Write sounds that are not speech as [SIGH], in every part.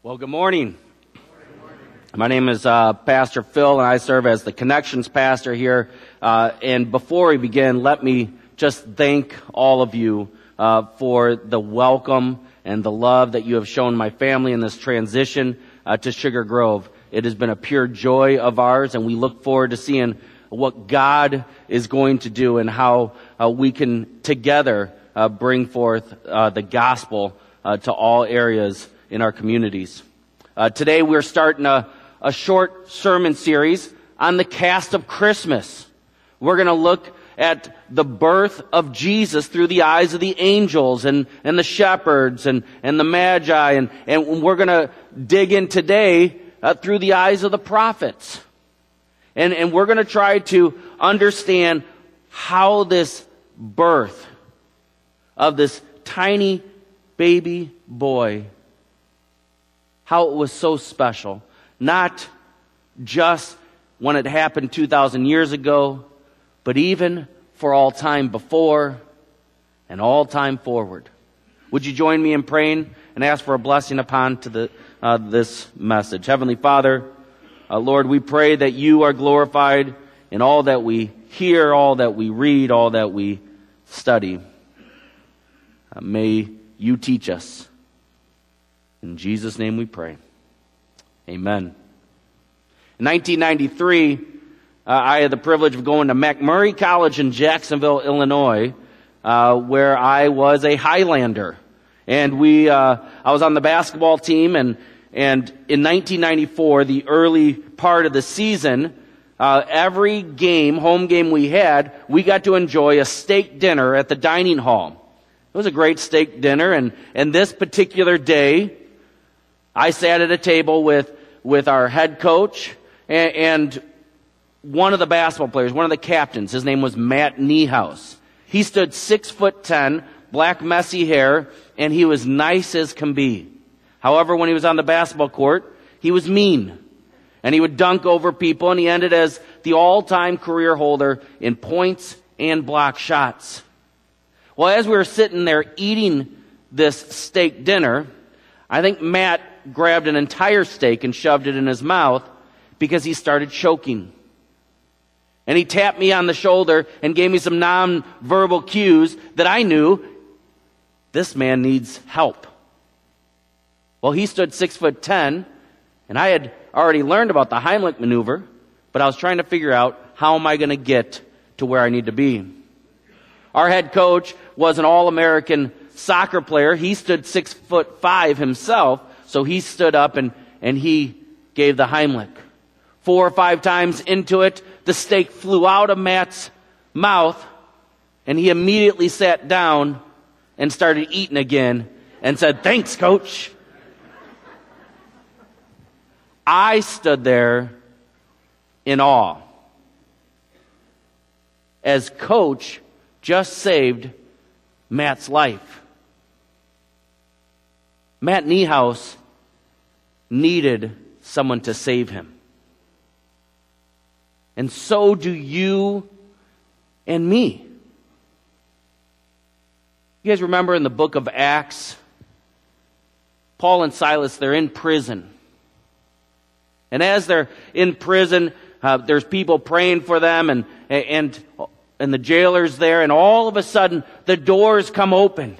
Well, good morning. My name is uh, Pastor Phil, and I serve as the connections pastor here. Uh, and before we begin, let me just thank all of you uh, for the welcome and the love that you have shown my family in this transition uh, to Sugar Grove. It has been a pure joy of ours, and we look forward to seeing what God is going to do and how uh, we can together uh, bring forth the gospel to all areas in our communities. Uh, today we're starting a, a short sermon series on the cast of Christmas. We're going to look at the birth of Jesus through the eyes of the angels and, and the shepherds and, and the magi. And, and we're going to dig in today uh, through the eyes of the prophets. And, and we're going to try to understand how this birth of this tiny baby boy how it was so special. Not just when it happened 2,000 years ago, but even for all time before and all time forward. Would you join me in praying and ask for a blessing upon to the, uh, this message? Heavenly Father, uh, Lord, we pray that you are glorified in all that we hear, all that we read, all that we study. Uh, may you teach us. In Jesus' name we pray. Amen. In 1993, uh, I had the privilege of going to MacMurray College in Jacksonville, Illinois, uh, where I was a Highlander. And we, uh, I was on the basketball team, and, and in 1994, the early part of the season, uh, every game, home game we had, we got to enjoy a steak dinner at the dining hall. It was a great steak dinner, and, and this particular day, I sat at a table with, with our head coach and, and one of the basketball players, one of the captains. His name was Matt Niehaus. He stood six foot ten, black messy hair, and he was nice as can be. However, when he was on the basketball court, he was mean. And he would dunk over people, and he ended as the all-time career holder in points and block shots. Well, as we were sitting there eating this steak dinner, I think Matt grabbed an entire steak and shoved it in his mouth because he started choking. And he tapped me on the shoulder and gave me some non-verbal cues that I knew this man needs help. Well, he stood six foot ten, and I had already learned about the Heimlich maneuver, but I was trying to figure out how am I going to get to where I need to be. Our head coach was an all-American soccer player. He stood six foot five himself, so he stood up and, and he gave the Heimlich. Four or five times into it, the steak flew out of Matt's mouth, and he immediately sat down and started eating again and said, Thanks, coach. I stood there in awe as coach just saved Matt's life. Matt Niehaus needed someone to save him. And so do you and me. You guys remember in the book of Acts, Paul and Silas, they're in prison. And as they're in prison, uh, there's people praying for them and, and, and the jailer's there, and all of a sudden the doors come open.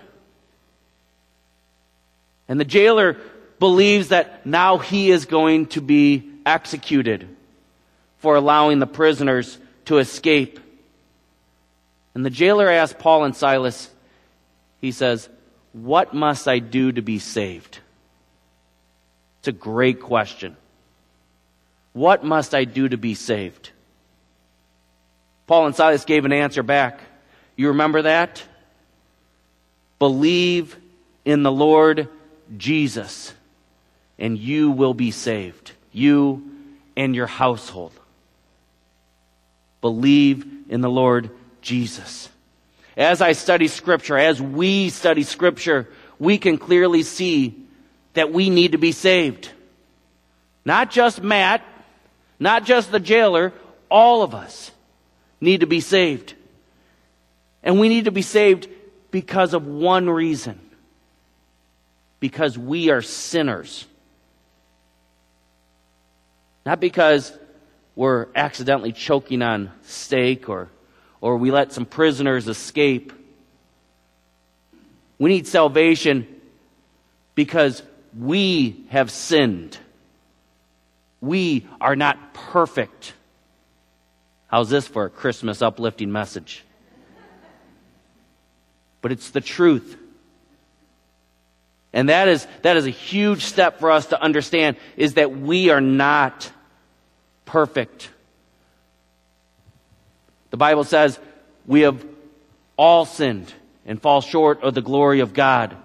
And the jailer believes that now he is going to be executed for allowing the prisoners to escape. And the jailer asks Paul and Silas, he says, What must I do to be saved? It's a great question. What must I do to be saved? Paul and Silas gave an answer back. You remember that? Believe in the Lord Jesus, and you will be saved. You and your household. Believe in the Lord Jesus. As I study Scripture, as we study Scripture, we can clearly see that we need to be saved. Not just Matt, not just the jailer, all of us need to be saved. And we need to be saved because of one reason because we are sinners. Not because we're accidentally choking on steak or, or we let some prisoners escape. We need salvation because we have sinned. We are not perfect. How's this for a Christmas uplifting message? But it's the truth. And that is, that is a huge step for us to understand is that we are not perfect. The Bible says we have all sinned and fall short of the glory of God.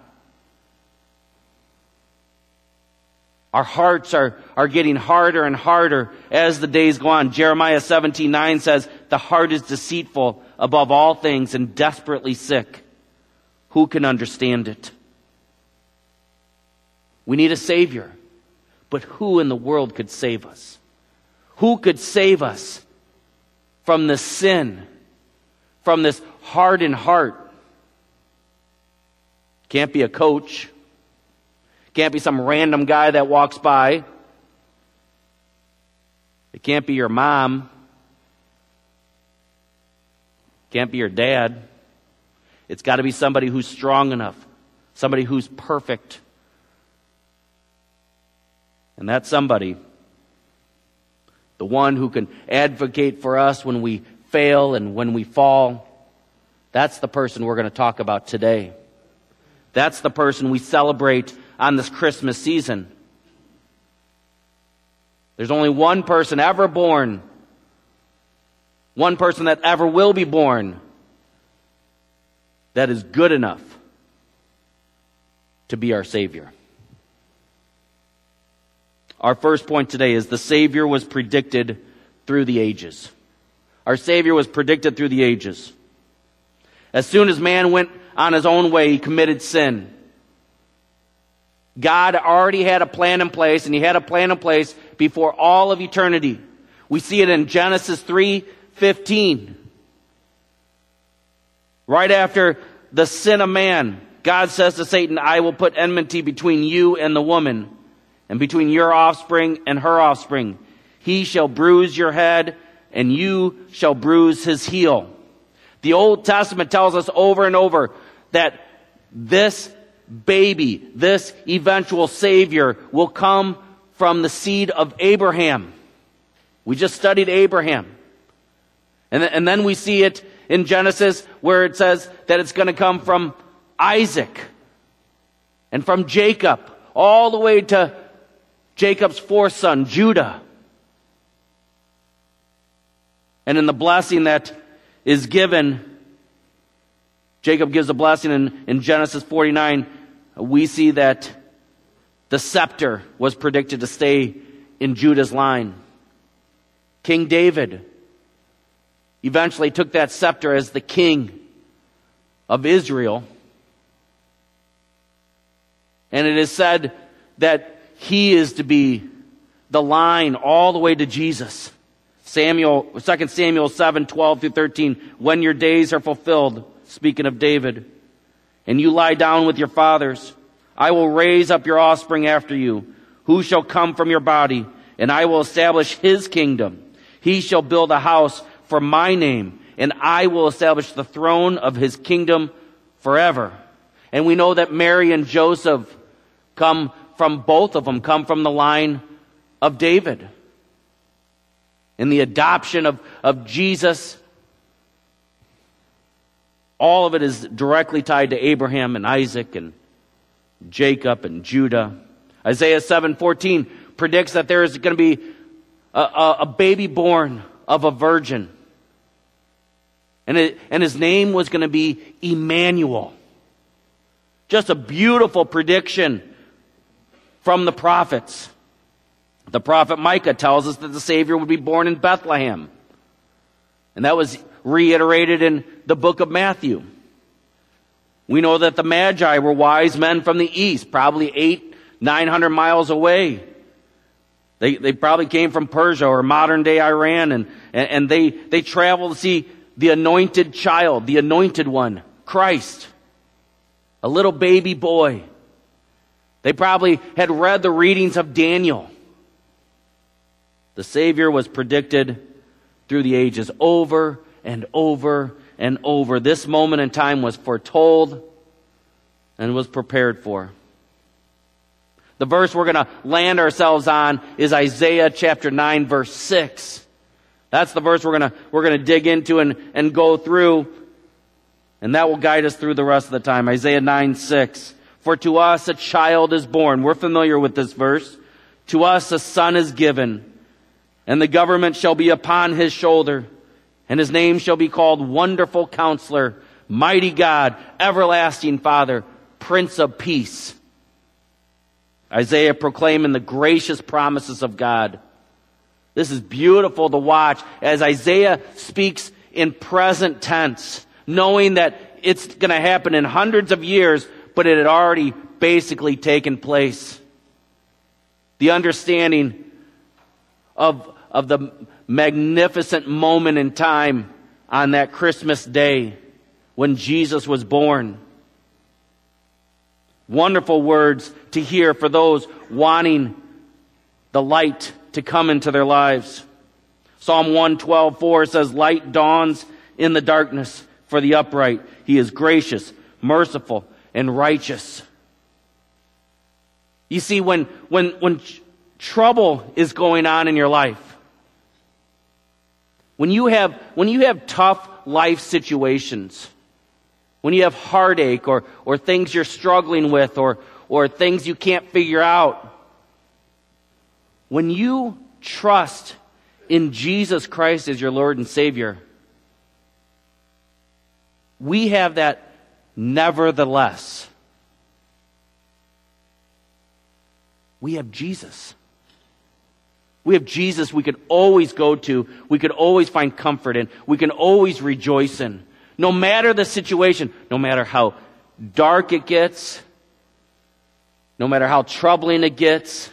Our hearts are, are getting harder and harder as the days go on. Jeremiah 17, 9 says, the heart is deceitful above all things and desperately sick. Who can understand it? We need a Savior. But who in the world could save us? Who could save us from the sin, from this hardened heart? Can't be a coach. Can't be some random guy that walks by. It can't be your mom. Can't be your dad. It's got to be somebody who's strong enough, somebody who's perfect. And that somebody, the one who can advocate for us when we fail and when we fall, that's the person we're going to talk about today. That's the person we celebrate on this Christmas season. There's only one person ever born, one person that ever will be born that is good enough to be our Savior. Our first point today is the Savior was predicted through the ages. Our Savior was predicted through the ages. As soon as man went on his own way, he committed sin. God already had a plan in place, and He had a plan in place before all of eternity. We see it in Genesis 3:15. Right after the sin of man, God says to Satan, I will put enmity between you and the woman, and between your offspring and her offspring. He shall bruise your head, and you shall bruise his heel. The Old Testament tells us over and over that this baby, this eventual Savior, will come from the seed of Abraham. We just studied Abraham. And, and then we see it in Genesis where it says that it's going to come from Isaac and from Jacob all the way to Jacob's fourth son, Judah. And in the blessing that is given Jacob gives a blessing in, in Genesis 49. We see that the scepter was predicted to stay in Judah's line. King David eventually took that scepter as the king of Israel. And it is said that he is to be the line all the way to Jesus. Samuel, 2 Samuel 7, 12 through 13. When your days are fulfilled, speaking of David, and you lie down with your fathers, I will raise up your offspring after you, who shall come from your body, and I will establish his kingdom. He shall build a house for my name, and I will establish the throne of his kingdom forever. And we know that Mary and Joseph come from both of them, come from the line of David. In the adoption of, of Jesus all of it is directly tied to Abraham and Isaac and Jacob and Judah. Isaiah 7:14 predicts that there is going to be a, a, a, baby born of a virgin. And, it, and his name was going to be Emmanuel. Just a beautiful prediction from the prophets. The prophet Micah tells us that the Savior would be born in Bethlehem. And that was reiterated in the book of Matthew. We know that the Magi were wise men from the east, probably eight, nine hundred miles away. They, they probably came from Persia or modern day Iran and, and, they, they traveled to see the anointed child, the anointed one, Christ. A little baby boy. They probably had read the readings of Daniel. The Savior was predicted through the ages over and over and over. This moment in time was foretold and was prepared for. The verse we're going to land ourselves on is Isaiah chapter 9 verse 6. That's the verse we're going to, we're going to dig into and, and go through. And that will guide us through the rest of the time. Isaiah 9 6. For to us a child is born. We're familiar with this verse. To us a son is given, and the government shall be upon his shoulder, and his name shall be called Wonderful Counselor, Mighty God, Everlasting Father, Prince of Peace. Isaiah proclaiming the gracious promises of God. This is beautiful to watch as Isaiah speaks in present tense, knowing that it's going to happen in hundreds of years, but it had already basically taken place. The understanding of, of the magnificent moment in time on that Christmas day when Jesus was born. Wonderful words to hear for those wanting the light to come into their lives. Psalm 112, 4 says, Light dawns in the darkness for the upright. He is gracious, merciful, and righteous. You see, when, when, when trouble is going on in your life, when you have, when you have tough life situations, when you have heartache or, or things you're struggling with or, or things you can't figure out, when you trust in Jesus Christ as your Lord and Savior, we have that nevertheless. We have Jesus. We have Jesus we could always go to, we could always find comfort in, we can always rejoice in. No matter the situation, no matter how dark it gets, no matter how troubling it gets,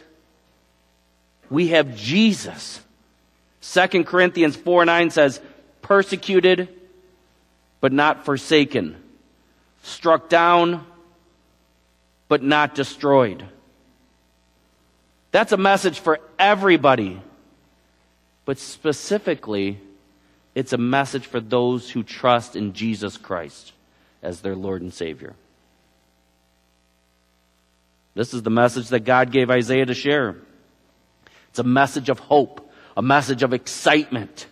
we have Jesus. 2 Corinthians 4 9 says, persecuted, but not forsaken, struck down, but not destroyed. That's a message for everybody. But specifically, it's a message for those who trust in Jesus Christ as their Lord and Savior. This is the message that God gave Isaiah to share. It's a message of hope, a message of excitement.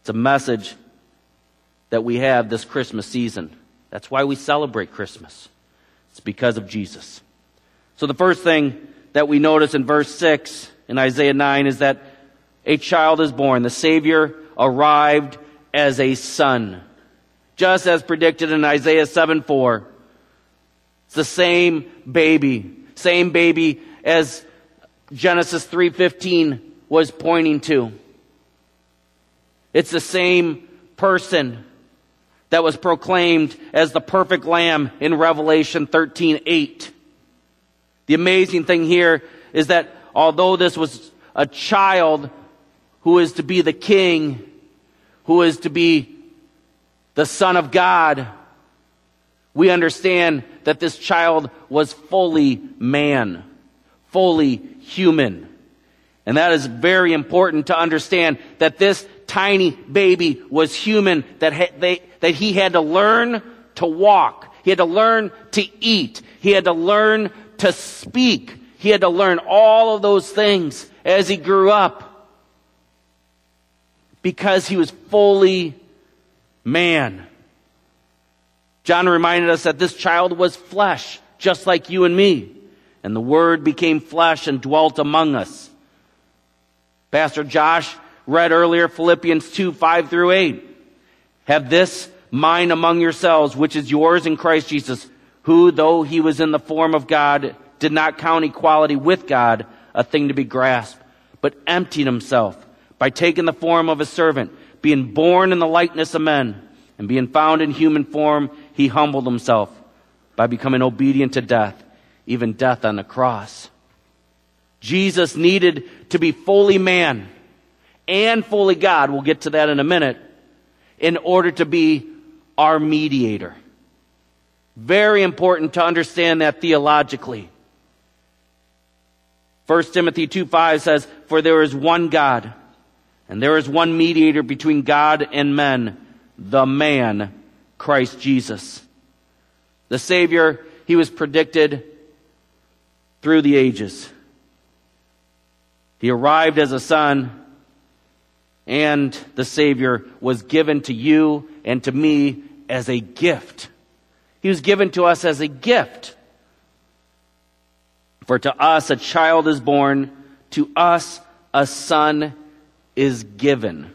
It's a message that we have this Christmas season. That's why we celebrate Christmas. It's because of Jesus. So the first thing that we notice in verse 6 in Isaiah 9 is that a child is born. The Savior arrived as a son. Just as predicted in Isaiah 7 4. It's the same baby. Same baby as Genesis 3.15 was pointing to. It's the same person that was proclaimed as the perfect lamb in Revelation 13:8. The amazing thing here is that although this was a child who is to be the king, who is to be the son of God, we understand that this child was fully man, fully human. And that is very important to understand that this tiny baby was human, that, they, that he had to learn to walk. He had to learn to eat. He had to learn to speak. He had to learn all of those things as he grew up because he was fully man. John reminded us that this child was flesh, just like you and me. And the Word became flesh and dwelt among us. Pastor Josh read earlier Philippians 2, 5 through 8. Have this mind among yourselves, which is yours in Christ Jesus, who, though he was in the form of God, did not count equality with God a thing to be grasped, but emptied himself by taking the form of a servant, being born in the likeness of men, and being found in human form, he humbled himself by becoming obedient to death, even death on the cross. Jesus needed to be fully man and fully God. We'll get to that in a minute in order to be our mediator. Very important to understand that theologically. 1 Timothy 2 5 says, For there is one God, and there is one mediator between God and men, the man, Christ Jesus. The Savior, he was predicted through the ages. He arrived as a son, and the Savior was given to you and to me as a gift. He was given to us as a gift. For to us a child is born, to us a son is given.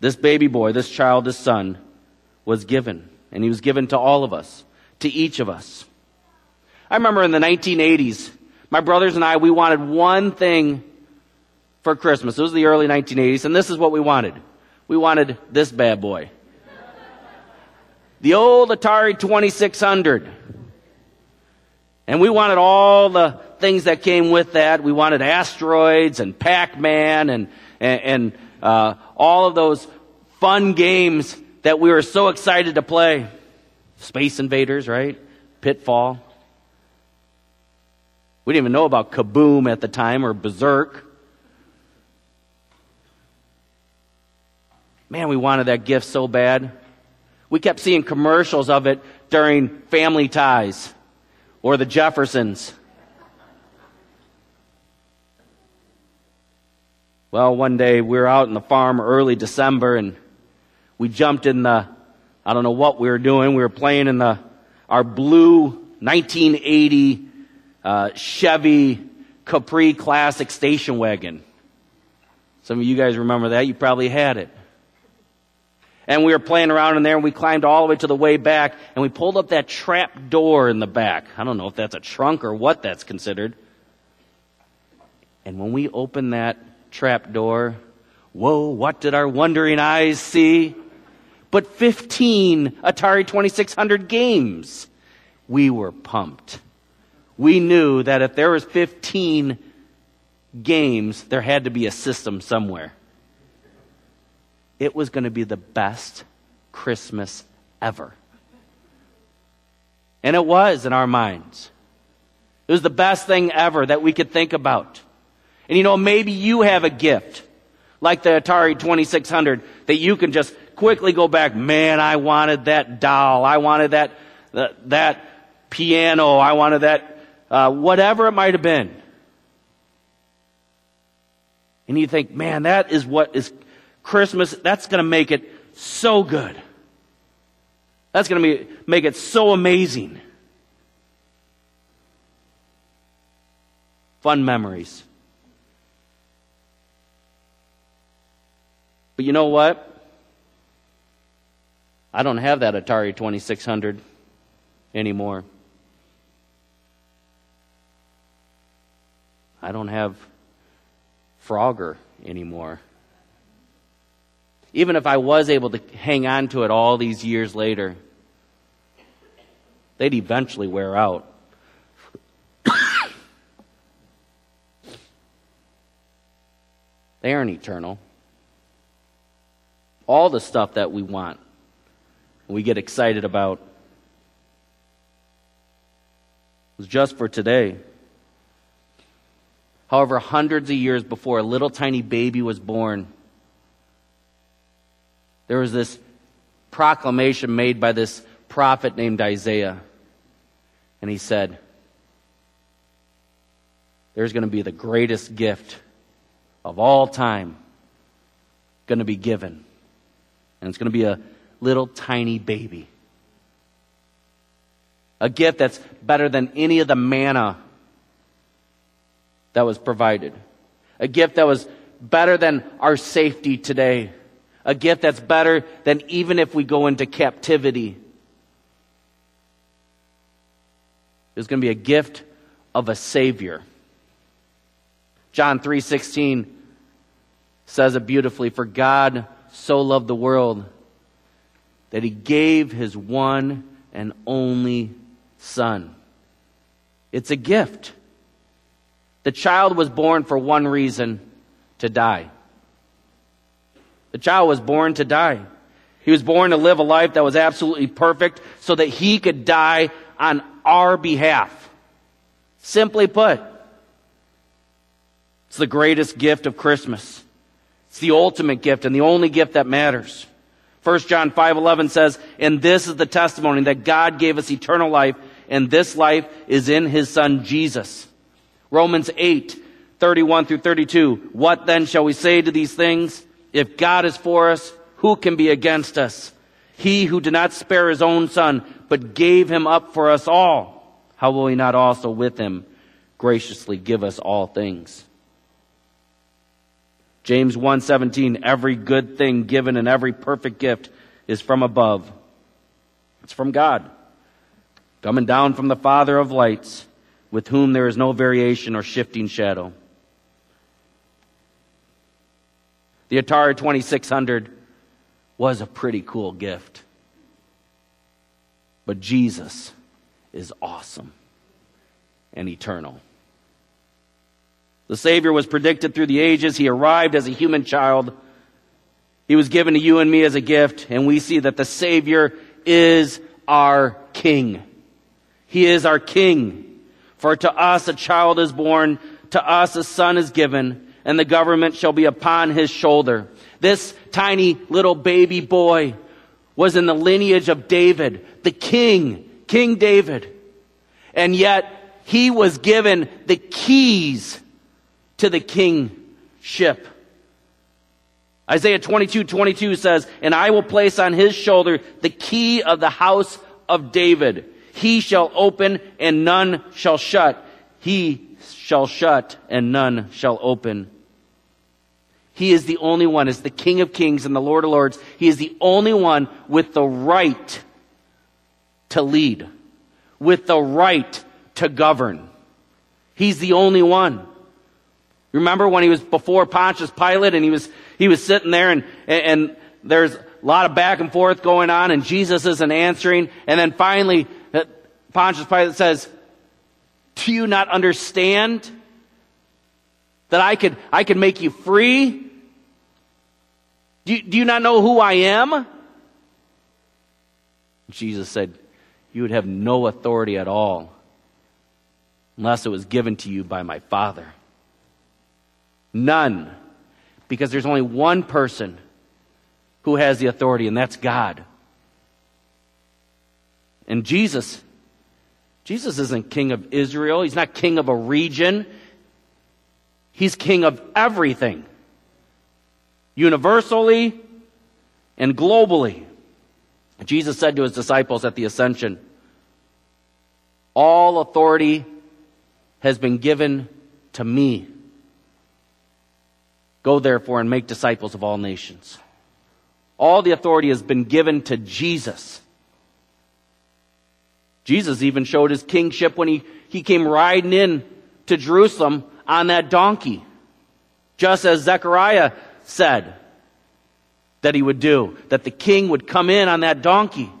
This baby boy, this child, this son, was given. And he was given to all of us, to each of us. I remember in the 1980s, my brothers and I, we wanted one thing for Christmas. It was the early 1980s, and this is what we wanted. We wanted this bad boy. The old Atari 2600. And we wanted all the things that came with that. We wanted asteroids and Pac-Man and, and, and uh, all of those fun games that we were so excited to play. Space Invaders, right? Pitfall. We didn't even know about Kaboom at the time or Berserk. Man, we wanted that gift so bad. We kept seeing commercials of it during Family Ties or the Jeffersons. Well, one day we were out in the farm early December and we jumped in the, I don't know what we were doing. We were playing in the, our blue 1980 uh, Chevy Caprice Classic station wagon. Some of you guys remember that. You probably had it. And we were playing around in there and we climbed all the way to the way back and we pulled up that trap door in the back. I don't know if that's a trunk or what that's considered. And when we opened that trap door, whoa, what did our wondering eyes see? But 15 Atari 2600 games. We were pumped. We knew that if there was 15 games, there had to be a system somewhere it was going to be the best Christmas ever. And it was in our minds. It was the best thing ever that we could think about. And you know, maybe you have a gift like the Atari 2600 that you can just quickly go back, man, I wanted that doll. I wanted that, that, that piano. I wanted that, uh, whatever it might have been. And you think, man, that is what is Christmas, that's going to make it so good. That's going to make it so amazing. Fun memories. But you know what? I don't have that Atari 2600 anymore. I don't have Frogger anymore even if I was able to hang on to it all these years later, they'd eventually wear out. [COUGHS] they aren't eternal. All the stuff that we want, we get excited about, was just for today. However, hundreds of years before a little tiny baby was born, there was this proclamation made by this prophet named Isaiah. And he said, There's going to be the greatest gift of all time going to be given. And it's going to be a little tiny baby. A gift that's better than any of the manna that was provided. A gift that was better than our safety today a gift that's better than even if we go into captivity. There's going to be a gift of a Savior. John 3:16 says it beautifully, for God so loved the world that he gave his one and only son. It's a gift. The child was born for one reason, to die. The child was born to die. He was born to live a life that was absolutely perfect so that he could die on our behalf. Simply put, It's the greatest gift of Christmas. It's the ultimate gift and the only gift that matters. 1 John 5:11 says, "And this is the testimony that God gave us eternal life, and this life is in his son Jesus." Romans 8:31 through 32, "What then shall we say to these things? If God is for us, who can be against us? He who did not spare his own son, but gave him up for us all, how will he not also with him graciously give us all things?" James 1:17 Every good thing given and every perfect gift is from above. It's from God. Coming down from the Father of lights, with whom there is no variation or shifting shadow. The Atari 2600 was a pretty cool gift. But Jesus is awesome and eternal. The Savior was predicted through the ages. He arrived as a human child. He was given to you and me as a gift, and we see that the Savior is our King. He is our King. For to us a child is born, to us a son is given, and the government shall be upon his shoulder. This tiny little baby boy was in the lineage of David, the king, King David. And yet he was given the keys to the kingship. Isaiah 22, 22 says, And I will place on his shoulder the key of the house of David. He shall open and none shall shut. He shall shut and none shall open. He is the only one, as the King of Kings and the Lord of Lords. He is the only one with the right to lead, with the right to govern. He's the only one. Remember when he was before Pontius Pilate and he was, he was sitting there and, and there's a lot of back and forth going on and Jesus isn't answering. And then finally, uh, Pontius Pilate says, do you not understand that I could, I could make you free? Do you, do you not know who I am? Jesus said, you would have no authority at all unless it was given to you by my Father. None. Because there's only one person who has the authority, and that's God. And Jesus, Jesus isn't king of Israel. He's not king of a region. He's king of everything. Universally and globally. Jesus said to his disciples at the ascension, all authority has been given to me. Go therefore and make disciples of all nations. All the authority has been given to Jesus. Jesus even showed his kingship when he, he came riding in to Jerusalem on that donkey. Just as Zechariah said that he would do, that the king would come in on that donkey.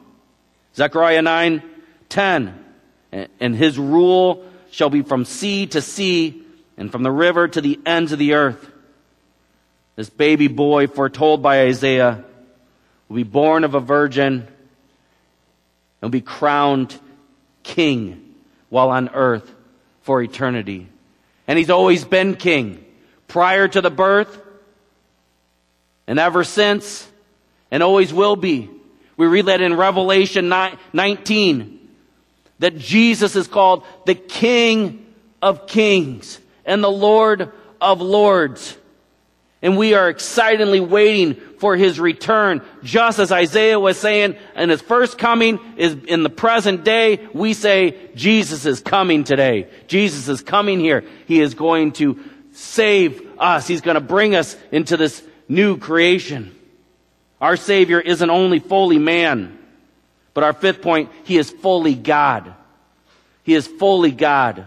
Zechariah 9, 10. And his rule shall be from sea to sea and from the river to the ends of the earth. This baby boy foretold by Isaiah will be born of a virgin and will be crowned king while on earth for eternity. And he's always been king prior to the birth and ever since and always will be. We read that in Revelation 19 that Jesus is called the King of Kings and the Lord of Lords. And we are excitedly waiting for his return. Just as Isaiah was saying, and his first coming is in the present day, we say, Jesus is coming today. Jesus is coming here. He is going to save us. He's going to bring us into this new creation. Our Savior isn't only fully man, but our fifth point, He is fully God. He is fully God.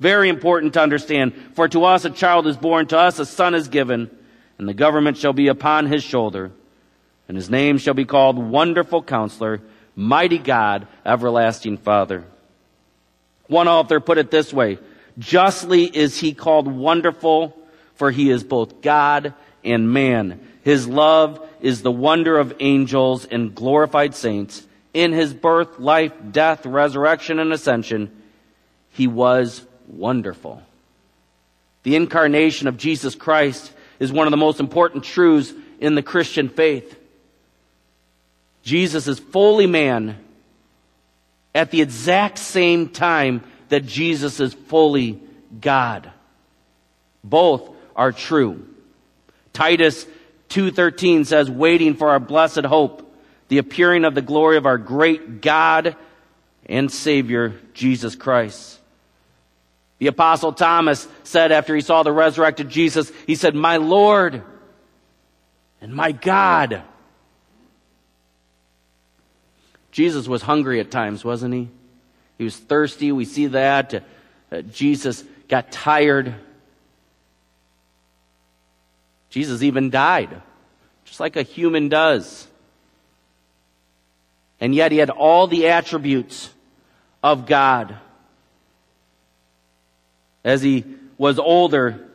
Very important to understand. For to us a child is born, to us a son is given and the government shall be upon his shoulder, and his name shall be called Wonderful Counselor, Mighty God, Everlasting Father. One author put it this way, justly is he called wonderful, for he is both God and man. His love is the wonder of angels and glorified saints. In his birth, life, death, resurrection, and ascension, he was wonderful. The incarnation of Jesus Christ is one of the most important truths in the Christian faith. Jesus is fully man at the exact same time that Jesus is fully God. Both are true. Titus 2:13 says waiting for our blessed hope, the appearing of the glory of our great God and Savior Jesus Christ. The apostle Thomas said after he saw the resurrected Jesus, he said, "My Lord and my God." Jesus was hungry at times, wasn't he? He was thirsty. We see that. Uh, Jesus got tired. Jesus even died, just like a human does. And yet he had all the attributes of God. As he was older,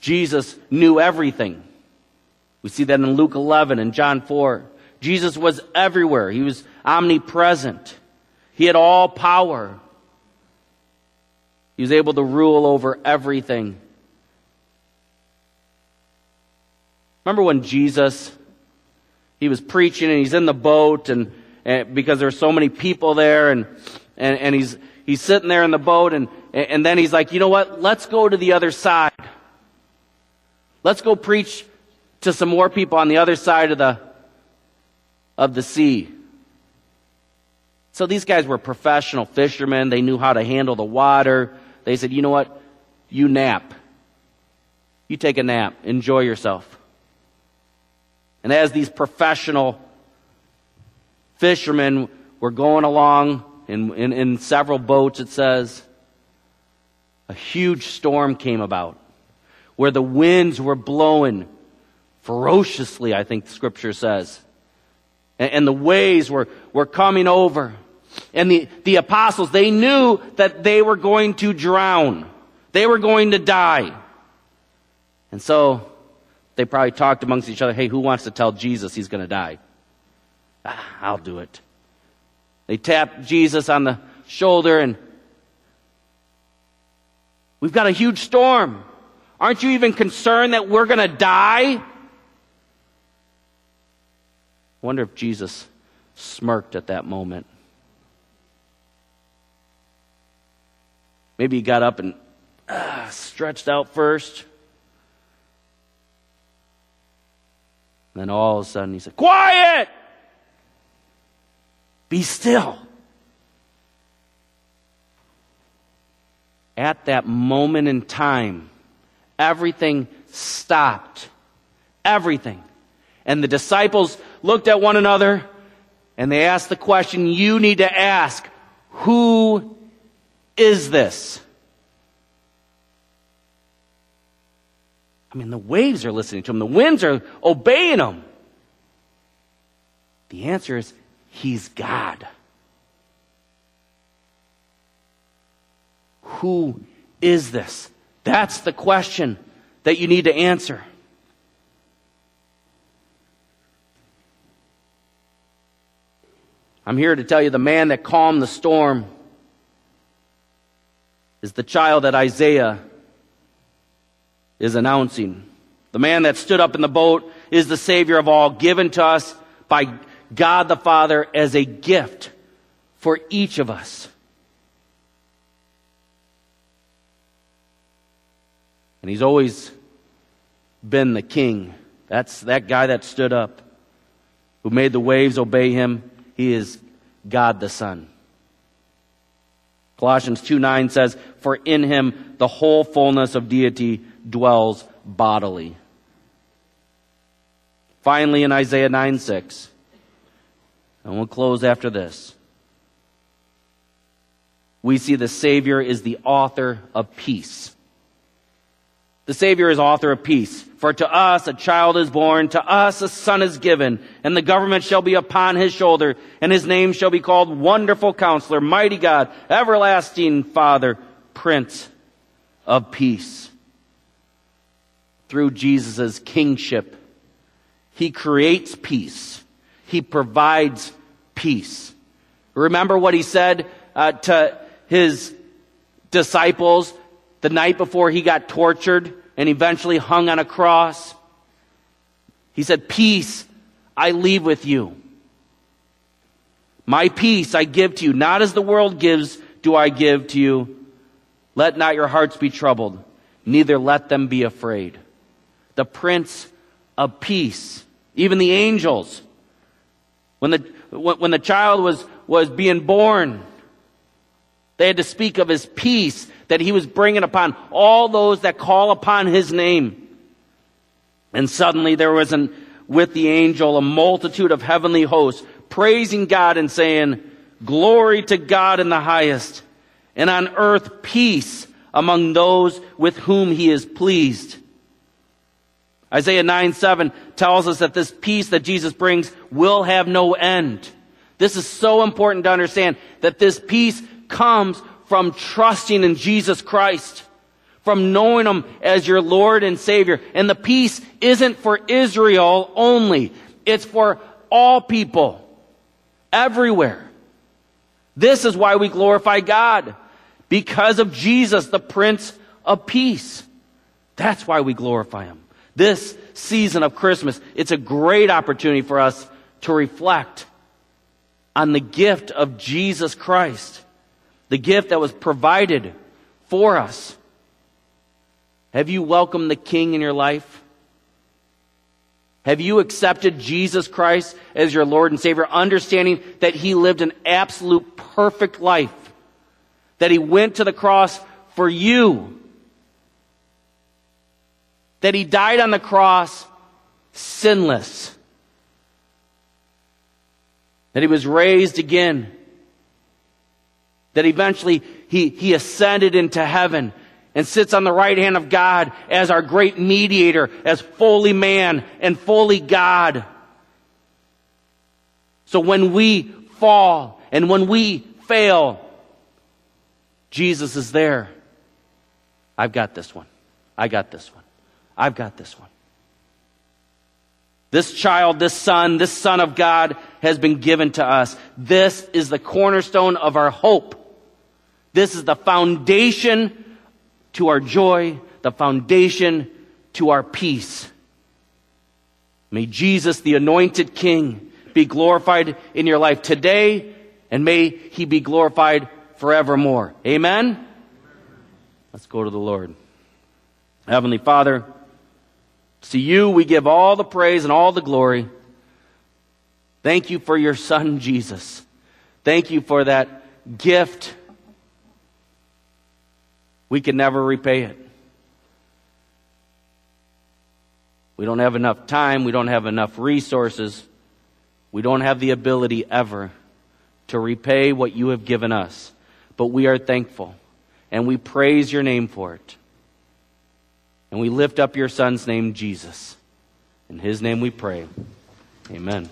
Jesus knew everything. We see that in Luke 11 and John 4. Jesus was everywhere. He was omnipresent. He had all power. He was able to rule over everything. Remember when Jesus, he was preaching and he's in the boat and, and because there's so many people there and, and, and he's, he's sitting there in the boat and, and then he's like, you know what? Let's go to the other side. Let's go preach to some more people on the other side of the, of the sea. So these guys were professional fishermen. They knew how to handle the water. They said, you know what? You nap. You take a nap. Enjoy yourself. And as these professional fishermen were going along in, in, in several boats, it says, a huge storm came about where the winds were blowing ferociously, I think the scripture says. And, and the waves were, were coming over. And the, the apostles, they knew that they were going to drown. They were going to die. And so they probably talked amongst each other, hey, who wants to tell Jesus he's going to die? Ah, I'll do it. They tapped Jesus on the shoulder and we've got a huge storm. Aren't you even concerned that we're going to die? wonder if Jesus smirked at that moment. Maybe he got up and uh, stretched out first. And then all of a sudden he said, Quiet! Be still. At that moment in time, everything stopped. Everything. And the disciples looked at one another and they asked the question you need to ask Who is this? I mean, the waves are listening to him, the winds are obeying him. The answer is He's God. Who is this? That's the question that you need to answer. I'm here to tell you the man that calmed the storm is the child that Isaiah is announcing. The man that stood up in the boat is the Savior of all, given to us by God the Father as a gift for each of us. And he's always been the king. That's that guy that stood up, who made the waves obey him, he is God the Son. Colossians 2 9 says, For in him the whole fullness of deity dwells bodily. Finally, in Isaiah 9 6, and we'll close after this, we see the Savior is the author of peace. The Savior is author of peace. For to us a child is born, to us a son is given, and the government shall be upon his shoulder, and his name shall be called Wonderful Counselor, Mighty God, Everlasting Father, Prince of Peace. Through Jesus' kingship, he creates peace. He provides peace. Remember what he said uh, to his disciples the night before he got tortured and eventually hung on a cross. He said, Peace I leave with you. My peace I give to you. Not as the world gives, do I give to you. Let not your hearts be troubled, neither let them be afraid. The Prince of Peace, even the angels, when the, when the child was, was being born, they had to speak of his peace that he was bringing upon all those that call upon his name. And suddenly there was an, with the angel a multitude of heavenly hosts praising God and saying, glory to God in the highest and on earth peace among those with whom he is pleased. Isaiah 9 7 tells us that this peace that Jesus brings will have no end. This is so important to understand that this peace comes from trusting in Jesus Christ, from knowing Him as your Lord and Savior. And the peace isn't for Israel only. It's for all people, everywhere. This is why we glorify God. Because of Jesus, the Prince of Peace. That's why we glorify Him. This season of Christmas, it's a great opportunity for us to reflect on the gift of Jesus Christ the gift that was provided for us. Have you welcomed the King in your life? Have you accepted Jesus Christ as your Lord and Savior, understanding that He lived an absolute perfect life? That He went to the cross for you? That He died on the cross sinless? That He was raised again? That eventually he, he ascended into heaven and sits on the right hand of God as our great mediator, as fully man and fully God. So when we fall and when we fail, Jesus is there. I've got this one. I got this one. I've got this one. This child, this son, this son of God has been given to us. This is the cornerstone of our hope. This is the foundation to our joy, the foundation to our peace. May Jesus, the anointed King, be glorified in your life today, and may he be glorified forevermore. Amen? Let's go to the Lord. Heavenly Father, to you we give all the praise and all the glory. Thank you for your Son, Jesus. Thank you for that gift we can never repay it. We don't have enough time. We don't have enough resources. We don't have the ability ever to repay what you have given us. But we are thankful and we praise your name for it. And we lift up your son's name, Jesus. In his name we pray. Amen.